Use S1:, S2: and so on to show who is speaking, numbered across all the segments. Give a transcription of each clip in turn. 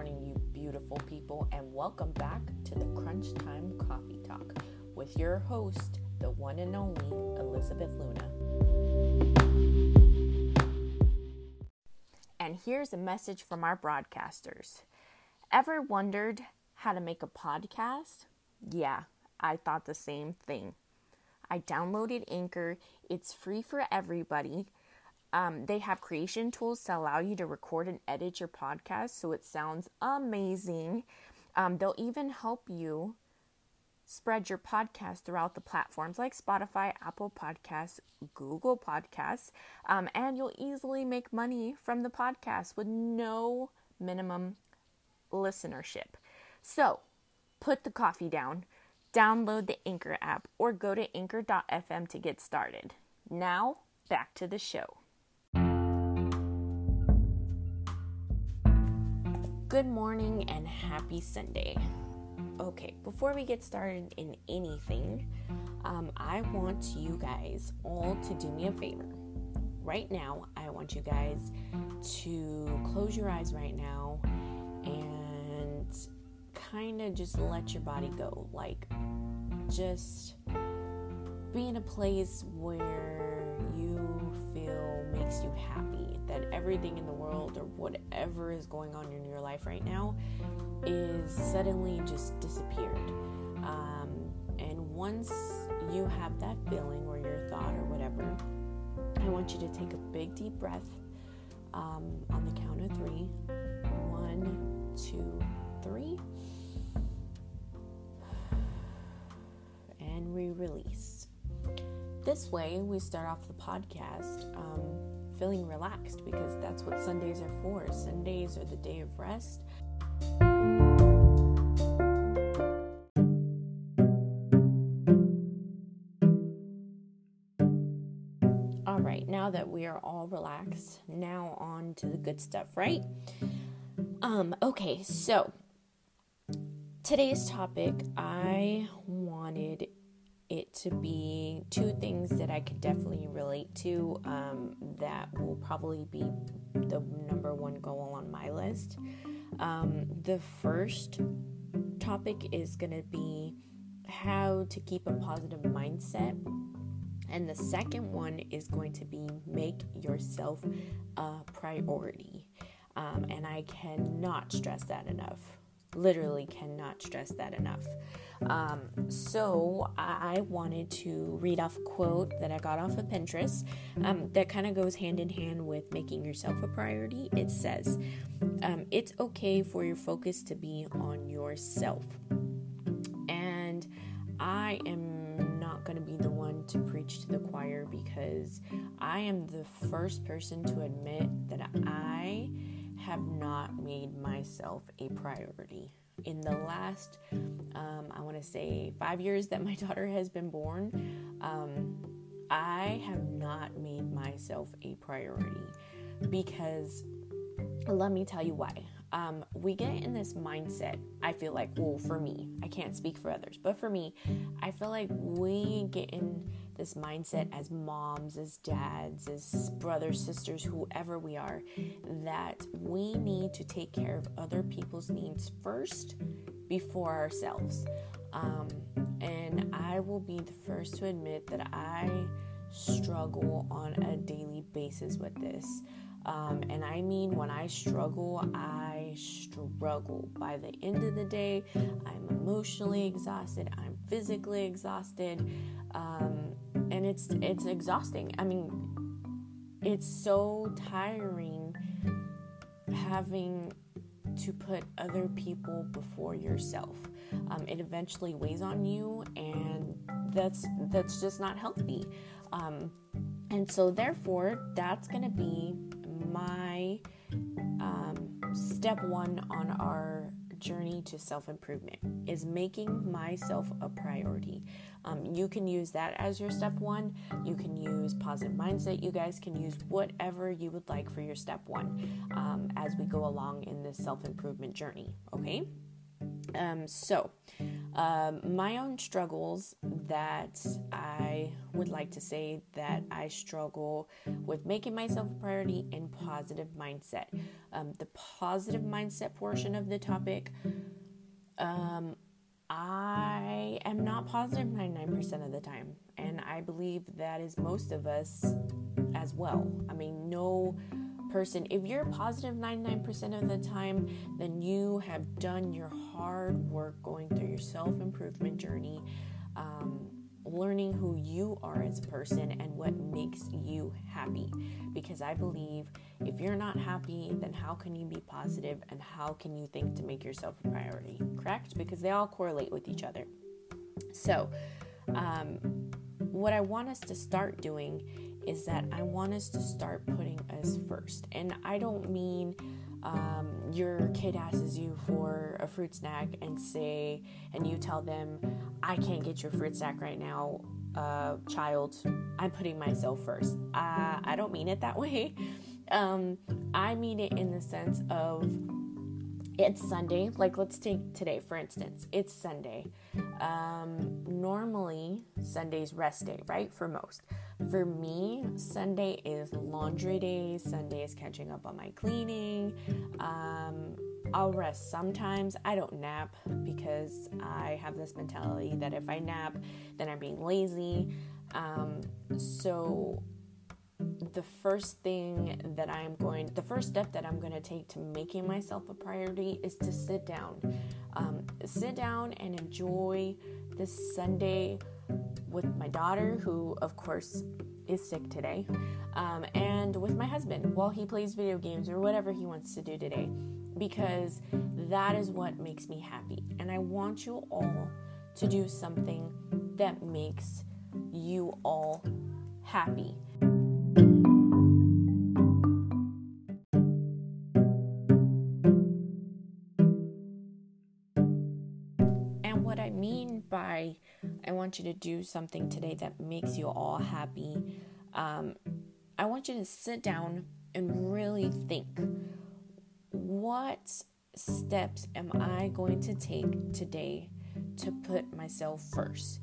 S1: morning, you beautiful people, and welcome back to the Crunch Time Coffee Talk with your host, the one and only Elizabeth Luna. And here's a message from our broadcasters. Ever wondered how to make a podcast? Yeah, I thought the same thing. I downloaded Anchor, it's free for everybody um, they have creation tools to allow you to record and edit your podcast so it sounds amazing. Um, they'll even help you spread your podcast throughout the platforms like Spotify, Apple Podcasts, Google Podcasts, um, and you'll easily make money from the podcast with no minimum listenership. So put the coffee down, download the Anchor app, or go to anchor.fm to get started. Now, back to the show. Good morning and happy Sunday. Okay, before we get started in anything, um, I want you guys all to do me a favor. Right now, I want you guys to close your eyes right now and kind of just let your body go. Like, just be in a place where you feel makes you happy, that everything in the world or whatever is going on in your life right now is suddenly just disappeared. Um, and once you have that feeling or your thought or whatever, I want you to take a big deep breath um, on the count of three. One, two, three. And we release. This way, we start off the podcast um, feeling relaxed because that's what Sundays are for. Sundays are the day of rest. All right, now that we are all relaxed, now on to the good stuff, right? Um, okay, so today's topic, I wanted it to be two things that I could definitely relate to um, that will probably be the number one goal on my list. Um, the first topic is going to be how to keep a positive mindset. And the second one is going to be make yourself a priority. Um, and I cannot stress that enough literally cannot stress that enough. Um, so I wanted to read off a quote that I got off of Pinterest um, that kind of goes hand in hand with making yourself a priority. It says, um, It's okay for your focus to be on yourself. And I am not going to be the one to preach to the choir because I am the first person to admit that I have not made myself a priority. In the last, um, I want to say, five years that my daughter has been born, um, I have not made myself a priority because let me tell you why. Um, we get in this mindset, I feel like, well, for me, I can't speak for others, but for me, I feel like we get in this mindset as moms, as dads, as brothers, sisters, whoever we are, that we need to take care of other people's needs first before ourselves. Um, and I will be the first to admit that I struggle on a daily basis with this. Um, and I mean, when I struggle, I struggle. By the end of the day, I'm emotionally exhausted, I'm physically exhausted, um, and it's it's exhausting. I mean, it's so tiring having to put other people before yourself. Um, it eventually weighs on you, and that's that's just not healthy. Um, and so, therefore, that's going to be my um, step one on our journey to self improvement is making myself a priority. Um, you can use that as your step one. You can use positive mindset. You guys can use whatever you would like for your step one um, as we go along in this self improvement journey. Okay. Um, so, Um, my own struggles that I would like to say that I struggle with making myself a priority and positive mindset. Um, the positive mindset portion of the topic, um, I am not positive 99% of the time. And I believe that is most of us as well. I mean, no person, if you're positive 99% of the time, then you have done your hard work going through your self improvement journey, um, learning who you are as a person and what makes you happy. Because I believe if you're not happy, then how can you be positive and how can you think to make yourself a priority? Correct? Because they all correlate with each other. So, um, what I want us to start doing is that I want us to start putting us first. And I don't mean um, your kid asks you for a fruit snack and say, and you tell them, I can't get your fruit snack right now, uh, child. I'm putting myself first. Uh, I don't mean it that way. Um, I mean it in the sense of it's Sunday. Like, let's take today, for instance. It's Sunday. Um, normally, Sunday's rest day, right? For most. For me, Sunday is laundry day, Sunday is catching up on my cleaning. Um, I'll rest sometimes. I don't nap because I have this mentality that if I nap, then I'm being lazy. Um, so, the first thing that I'm going, the first step that I'm going to take to making myself a priority is to sit down. Um, sit down and enjoy this Sunday with my daughter, who, of course, is sick today, um, and with my husband while he plays video games or whatever he wants to do today, because that is what makes me happy. And I want you all to do something that makes you all happy. By I want you to do something today that makes you all happy. Um, I want you to sit down and really think what steps am I going to take today to put myself first?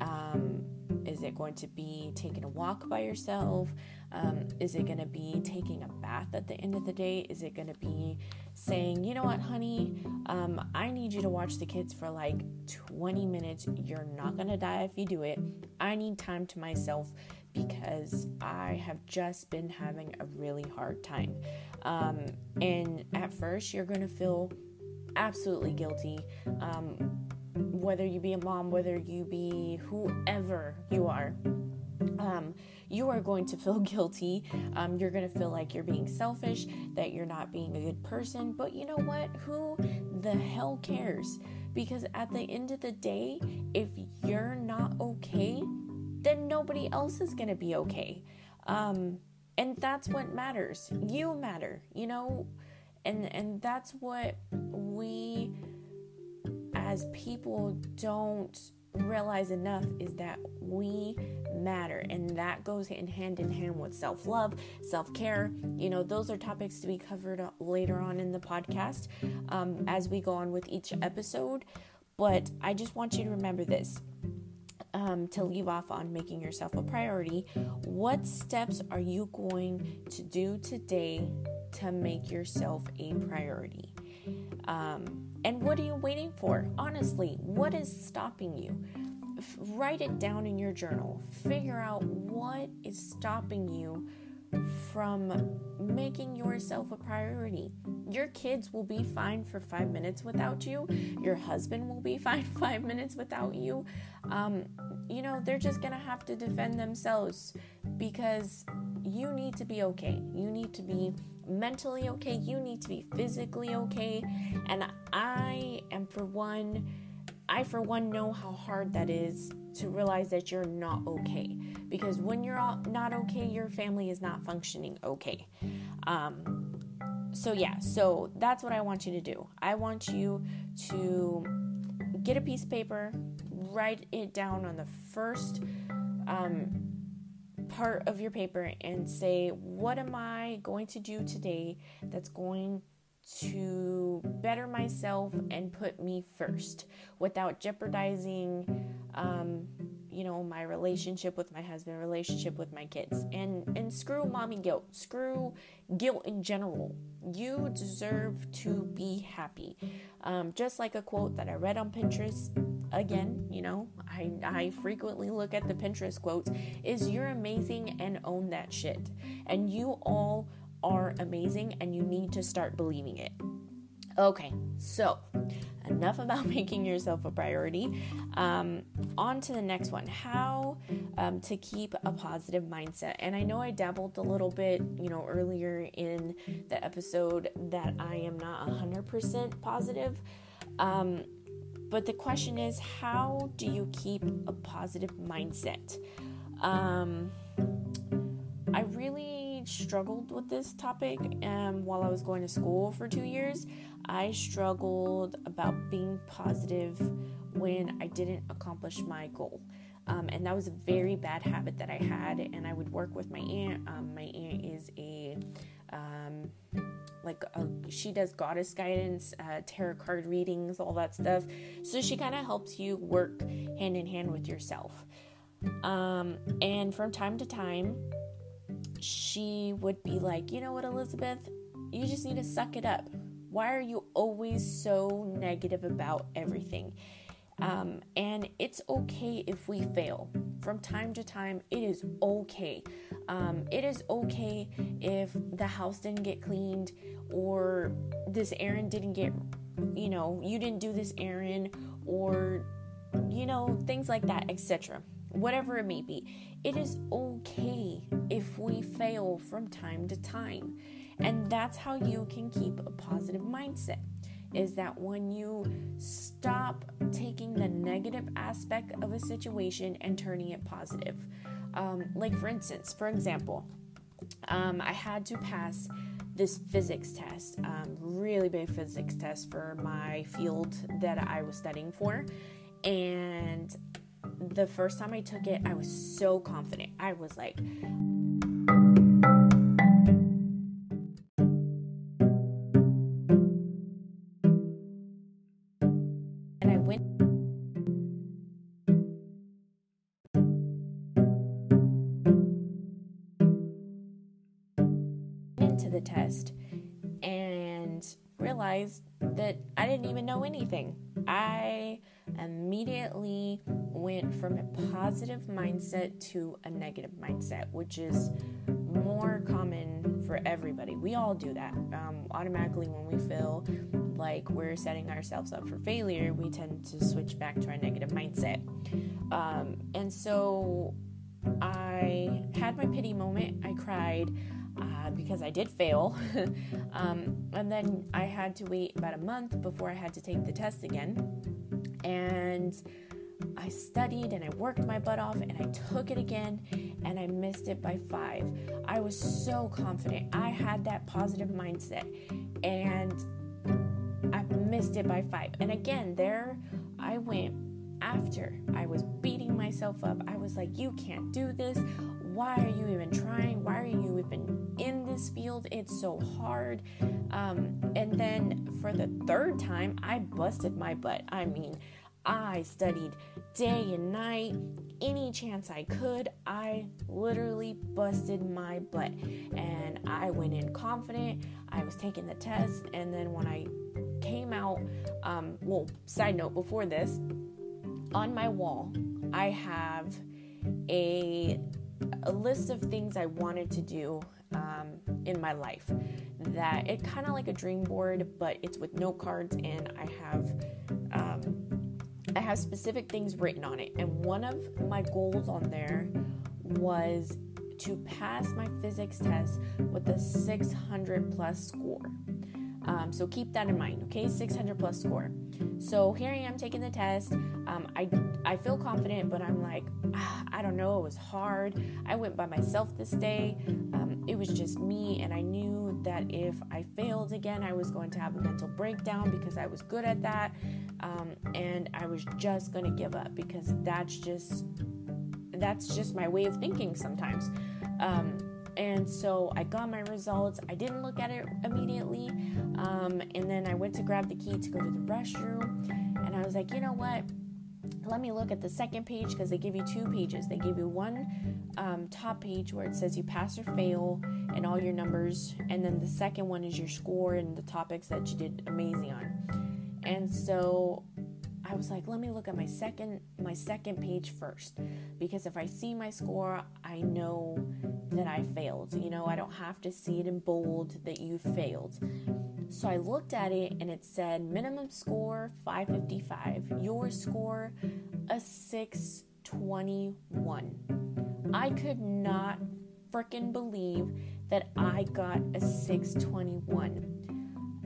S1: Um, is it going to be taking a walk by yourself? Um, is it going to be taking a bath at the end of the day? Is it going to be saying, you know what, honey, um, I need you to watch the kids for like 20 minutes. You're not going to die if you do it. I need time to myself because I have just been having a really hard time. Um, and at first, you're going to feel absolutely guilty. Um, whether you be a mom, whether you be whoever you are, um, you are going to feel guilty. Um, you're going to feel like you're being selfish, that you're not being a good person. But you know what? Who the hell cares? Because at the end of the day, if you're not okay, then nobody else is going to be okay. Um, and that's what matters. You matter, you know? And and that's what we as people don't realize enough is that we matter and that goes in hand in hand with self-love self-care. You know those are topics to be covered later on in the podcast um, as we go on with each episode. But i just want you to remember this um, to leave off on making yourself a priority. What steps are you going to do today to make yourself a priority? Um, and what are you waiting for? Honestly, what is stopping you? F- write it down in your journal. Figure out what is stopping you from making yourself a priority. Your kids will be fine for five minutes without you. Your husband will be fine five minutes without you. Um, you know, they're just going to have to defend themselves because you need to be okay. You need to be mentally okay. You need to be physically okay. And I am, for one, I, for one, know how hard that is to realize that you're not okay. Because when you're not okay, your family is not functioning okay. Um, so, yeah, so that's what I want you to do. I want you to get a piece of paper, write it down on the first um, part of your paper and say, What am I going to do today that's going to better myself and put me first without jeopardizing um, you know my relationship with my husband relationship with my kids? And and screw mommy guilt. Screw guilt in general. You deserve to be happy. Um, just like a quote that i read on pinterest again you know I, I frequently look at the pinterest quotes is you're amazing and own that shit and you all are amazing and you need to start believing it okay so enough about making yourself a priority. Um, on to the next one how um, to keep a positive mindset. And I know I dabbled a little bit, you know, earlier in the episode that I am not 100% positive. Um, but the question is, how do you keep a positive mindset? Um, I really struggled with this topic um, while I was going to school for two years. I struggled about being positive when I didn't accomplish my goal. Um, and that was a very bad habit that I had. And I would work with my aunt. Um, my aunt is a um, like a, she does goddess guidance, uh, tarot card readings, all that stuff. So she kind of helps you work hand in hand with yourself. Um, and from time to time, she would be like, you know what, Elizabeth, you just need to suck it up. Why are you always so negative about everything? Um, and it's okay if we fail. From time to time, it is okay. Um, it is okay if the house didn't get cleaned or this errand didn't get, you know, you didn't do this errand or, you know, things like that, etc. Whatever it may be. It is okay if we fail from time to time. And that's how you can keep a positive mindset. Is that when you stop taking the negative aspect of a situation and turning it positive. Um, like, for instance, for example, um, I had to pass this physics test, um, really big physics test for my field that I was studying for. And the first time I took it, I was so confident. I was like, and realized that I didn't even know anything. I immediately went from a positive mindset to a negative mindset, which is more common for everybody. We all do that. Um, automatically, when we feel like we're setting ourselves up for failure, we tend to switch back to our negative mindset. Um, and so I had my pity moment. I cried uh, because I did fail. um, and then I had to wait about a month before I had to take the test again. And I studied and I worked my butt off and I took it again and I missed it by five. I was so confident. I had that positive mindset and I missed it by five. And again, there I went after I was beating myself up. I was like, You can't do this. Why are you even trying? Why are you even in this field? It's so hard. Um, and then for the third time, I busted my butt. I mean, I studied day and night, any chance I could. I literally busted my butt. And I went in confident. I was taking the test. And then when I came out, um, well, side note before this, on my wall, I have a a list of things I wanted to do um, in my life. That it kind of like a dream board, but it's with note cards, and I have um, I have specific things written on it. And one of my goals on there was to pass my physics test with a 600 plus score. Um, so keep that in mind, okay? 600 plus score. So here I am taking the test. Um, I, I feel confident, but I'm like, ah, I don't know, it was hard. I went by myself this day. Um, it was just me, and I knew that if I failed again, I was going to have a mental breakdown because I was good at that. Um, and I was just going to give up because that's just that's just my way of thinking sometimes. Um, and so I got my results. I didn't look at it immediately. Um, and then I went to grab the key to go to the restroom. And I was like, you know what? Let me look at the second page because they give you two pages. They give you one um, top page where it says you pass or fail and all your numbers. And then the second one is your score and the topics that you did amazing on. And so I was like, let me look at my second my second page first because if I see my score, I know that I failed. You know, I don't have to see it in bold that you failed. So I looked at it and it said minimum score 555, your score a 621. I could not freaking believe that I got a 621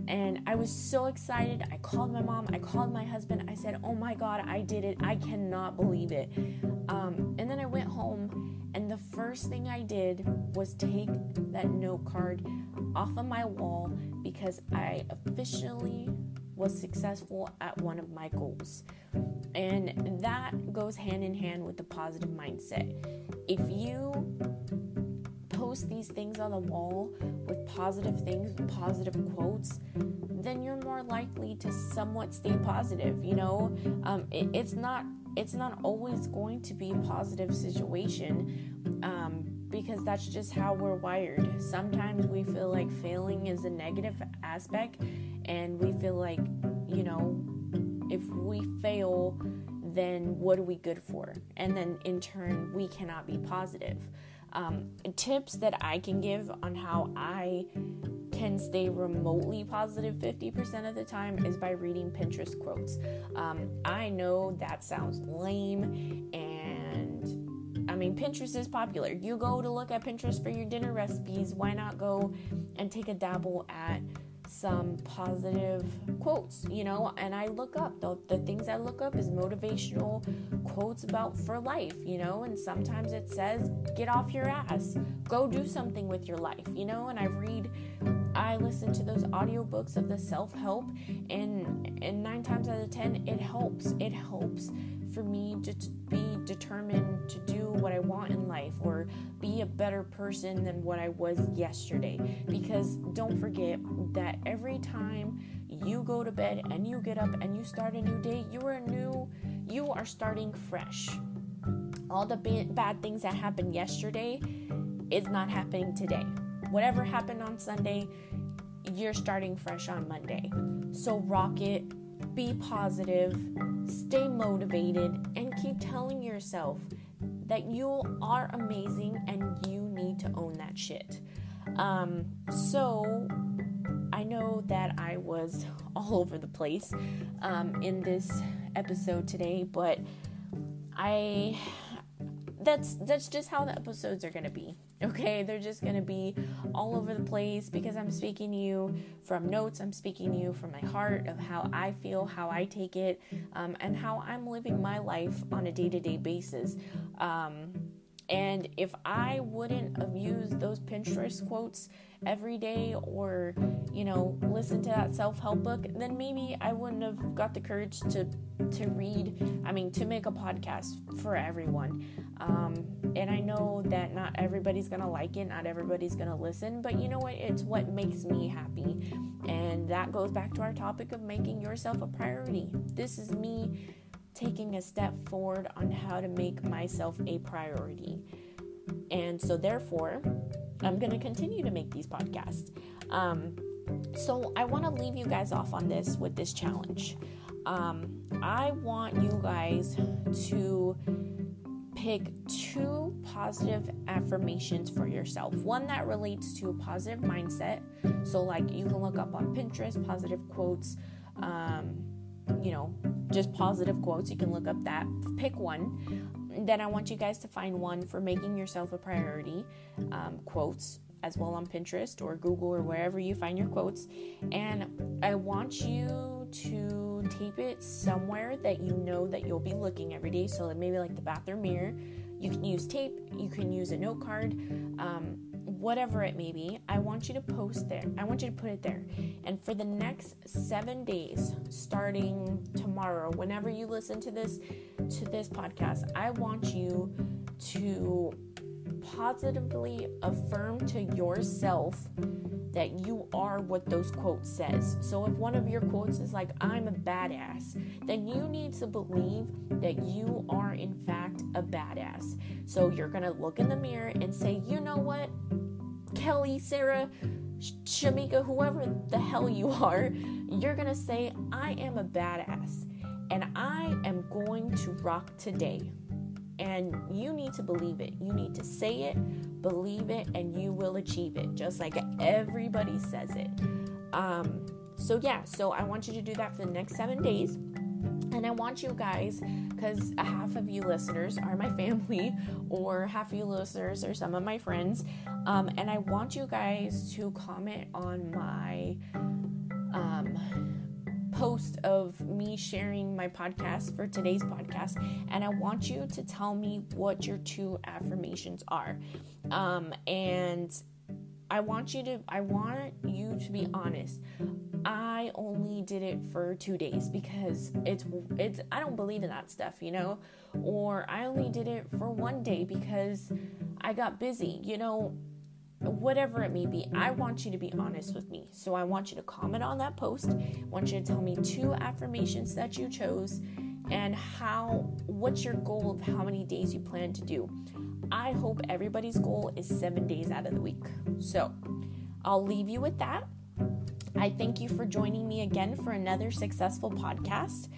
S1: and I was so excited. I called my mom, I called my husband. I said, Oh my God, I did it. I cannot believe it. Um, and then I went home, and the first thing I did was take that note card off of my wall because I officially was successful at one of my goals. And that goes hand in hand with the positive mindset. If you post these things on the wall with positive things, positive quotes, then you're more likely to somewhat stay positive. You know, um, it, it's not it's not always going to be a positive situation. Um, because that's just how we're wired. Sometimes we feel like failing is a negative aspect, and we feel like, you know, if we fail, then what are we good for? And then in turn, we cannot be positive. Um, tips that I can give on how I can stay remotely positive 50% of the time is by reading Pinterest quotes. Um, I know that sounds lame and I mean, Pinterest is popular. You go to look at Pinterest for your dinner recipes. Why not go and take a dabble at some positive quotes, you know, and I look up. The, the things I look up is motivational quotes about for life, you know, and sometimes it says get off your ass, go do something with your life, you know, and I read I listen to those audiobooks of the self-help and and 9 times out of 10 it helps. It helps for me to, be determined to do what I want in life or be a better person than what I was yesterday. Because don't forget that every time you go to bed and you get up and you start a new day, you are new, you are starting fresh. All the ba- bad things that happened yesterday is not happening today. Whatever happened on Sunday, you're starting fresh on Monday. So rock it be positive, stay motivated, and keep telling yourself that you are amazing and you need to own that shit. Um, so, I know that I was all over the place um, in this episode today, but I that's that's just how the episodes are going to be. Okay, they're just going to be all over the place because I'm speaking to you from notes, I'm speaking to you from my heart of how I feel, how I take it, um, and how I'm living my life on a day to day basis. Um, and if I wouldn't have used those Pinterest quotes every day or, you know, listen to that self help book, then maybe I wouldn't have got the courage to, to read, I mean, to make a podcast for everyone. Um, and I know that not everybody's gonna like it, not everybody's gonna listen, but you know what? It's what makes me happy. And that goes back to our topic of making yourself a priority. This is me taking a step forward on how to make myself a priority. And so, therefore, I'm going to continue to make these podcasts. Um, so, I want to leave you guys off on this with this challenge. Um, I want you guys to pick two positive affirmations for yourself. One that relates to a positive mindset. So, like, you can look up on Pinterest positive quotes. Um, you know, just positive quotes. You can look up that. Pick one. Then I want you guys to find one for making yourself a priority um, quotes as well on Pinterest or Google or wherever you find your quotes. And I want you to tape it somewhere that you know that you'll be looking every day. So maybe like the bathroom mirror. You can use tape, you can use a note card. Um, whatever it may be, I want you to post there. I want you to put it there. And for the next seven days, starting tomorrow, whenever you listen to this to this podcast, I want you to positively affirm to yourself that you are what those quotes says. So if one of your quotes is like I'm a badass, then you need to believe that you are in fact a badass. So you're going to look in the mirror and say, "You know what? Kelly, Sarah, Shamika, whoever the hell you are, you're to say, I am a badass and I am going to rock today. And you need to believe it. You need to say it, believe it, and you will achieve it, just like everybody says it. Um, so, yeah, so I want you to do that for the next seven days. And I want you guys, because half of you listeners are my family, or half of you listeners are some of my friends, um, and I want you guys to comment on my um, post of me sharing my podcast for today's podcast, and I want you to tell me what your two affirmations are. Um, and I want you to I want you to be honest. I only did it for 2 days because it's it's I don't believe in that stuff, you know? Or I only did it for 1 day because I got busy, you know? whatever it may be, I want you to be honest with me. So I want you to comment on that post. I want you to tell me two affirmations that you chose and how what's your goal of how many days you plan to do. I hope everybody's goal is 7 days out of the week. So, I'll leave you with that. I thank you for joining me again for another successful podcast.